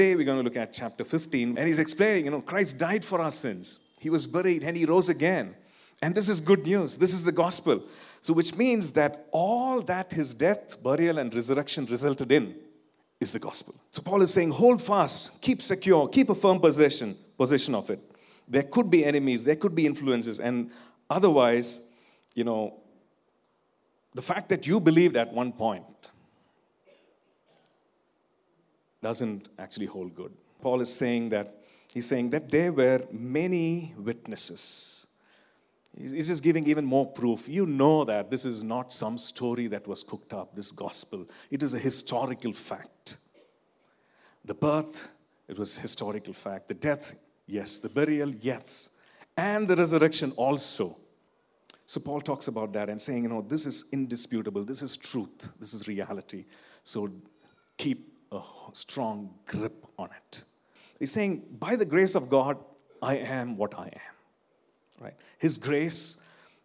today we're going to look at chapter 15, and he's explaining, you know, Christ died for our sins. He was buried and he rose again. And this is good news. This is the gospel. So, which means that all that his death, burial, and resurrection resulted in is the gospel. So, Paul is saying, hold fast, keep secure, keep a firm possession, possession of it. There could be enemies, there could be influences, and otherwise, you know, the fact that you believed at one point doesn't actually hold good. Paul is saying that he's saying that there were many witnesses. He's just giving even more proof. You know that this is not some story that was cooked up, this gospel. It is a historical fact. The birth, it was historical fact. The death, yes. The burial, yes. And the resurrection also. So Paul talks about that and saying, you know, this is indisputable. This is truth. This is reality. So keep a strong grip on it. He's saying, by the grace of God, I am what I am. Right? His grace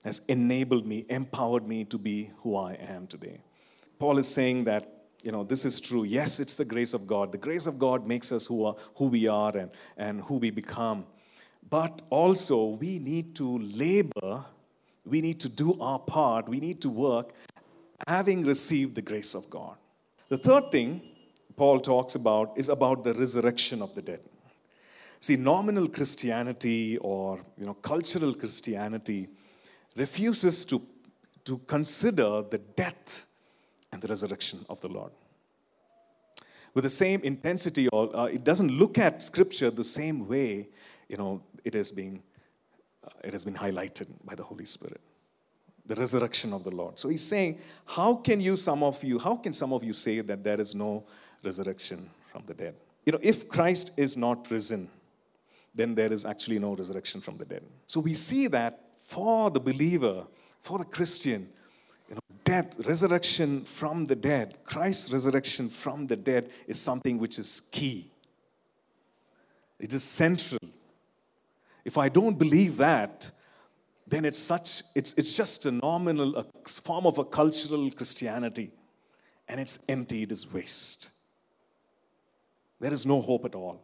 has enabled me, empowered me to be who I am today. Paul is saying that, you know, this is true. Yes, it's the grace of God. The grace of God makes us who, are, who we are and, and who we become. But also, we need to labor, we need to do our part, we need to work, having received the grace of God. The third thing Paul talks about is about the resurrection of the dead. See, nominal Christianity or you know, cultural Christianity refuses to, to consider the death and the resurrection of the Lord. With the same intensity, or uh, it doesn't look at Scripture the same way you know, it, is being, uh, it has been highlighted by the Holy Spirit the resurrection of the Lord. So he's saying, how can you, some of you, how can some of you say that there is no resurrection from the dead. You know, if Christ is not risen, then there is actually no resurrection from the dead. So we see that for the believer, for the Christian, you know, death, resurrection from the dead, Christ's resurrection from the dead is something which is key. It is central. If I don't believe that, then it's such it's, it's just a nominal a form of a cultural christianity and it's empty it is waste there is no hope at all.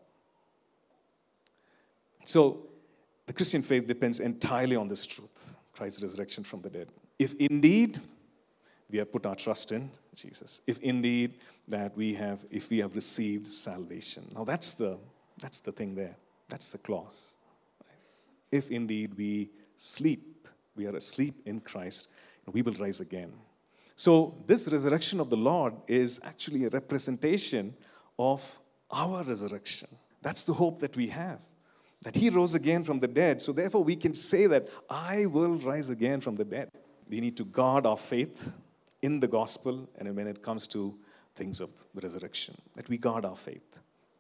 So, the Christian faith depends entirely on this truth Christ's resurrection from the dead. If indeed we have put our trust in Jesus, if indeed that we have, if we have received salvation. Now, that's the, that's the thing there. That's the clause. If indeed we sleep, we are asleep in Christ, we will rise again. So, this resurrection of the Lord is actually a representation of our resurrection. That's the hope that we have. That he rose again from the dead. So therefore, we can say that I will rise again from the dead. We need to guard our faith in the gospel and when it comes to things of the resurrection, that we guard our faith.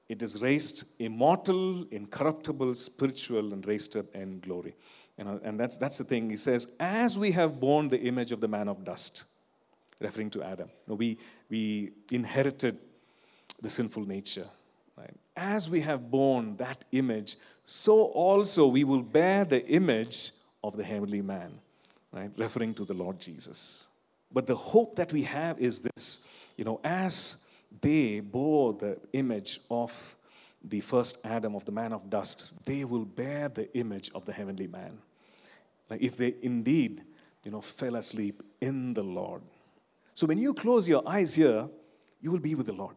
It is raised immortal, incorruptible, spiritual, and raised up in glory. You uh, know, and that's, that's the thing. He says, as we have borne the image of the man of dust, referring to Adam. You know, we, we inherited the sinful nature. Right? As we have borne that image, so also we will bear the image of the heavenly man, right? Referring to the Lord Jesus. But the hope that we have is this you know, as they bore the image of the first Adam, of the man of dust, they will bear the image of the heavenly man. Like if they indeed, you know, fell asleep in the Lord. So when you close your eyes here, you will be with the Lord.